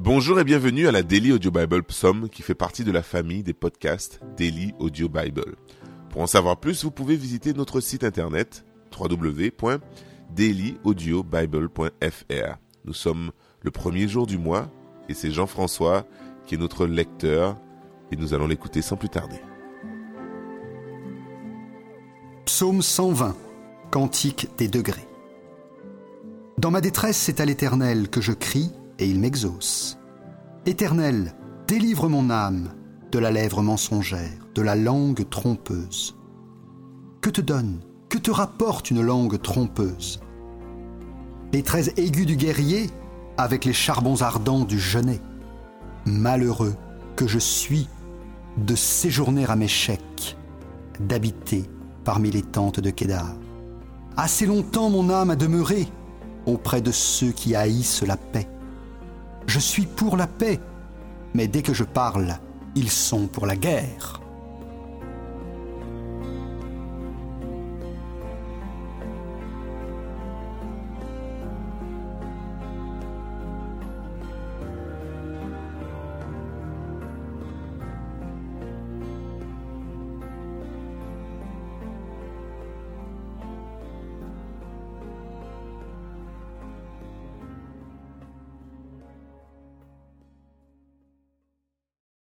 Bonjour et bienvenue à la Daily Audio Bible Psalm qui fait partie de la famille des podcasts Daily Audio Bible. Pour en savoir plus, vous pouvez visiter notre site internet www.dailyaudiobible.fr. Nous sommes le premier jour du mois et c'est Jean-François qui est notre lecteur et nous allons l'écouter sans plus tarder. Psaume 120, Cantique des degrés. Dans ma détresse, c'est à l'Éternel que je crie et il m'exauce. Éternel, délivre mon âme de la lèvre mensongère, de la langue trompeuse. Que te donne, que te rapporte une langue trompeuse? Les traits aigus du guerrier avec les charbons ardents du genet. Malheureux que je suis de séjourner à mes chèques, d'habiter parmi les tentes de Kédar. Assez longtemps mon âme a demeuré auprès de ceux qui haïssent la paix. Je suis pour la paix, mais dès que je parle, ils sont pour la guerre.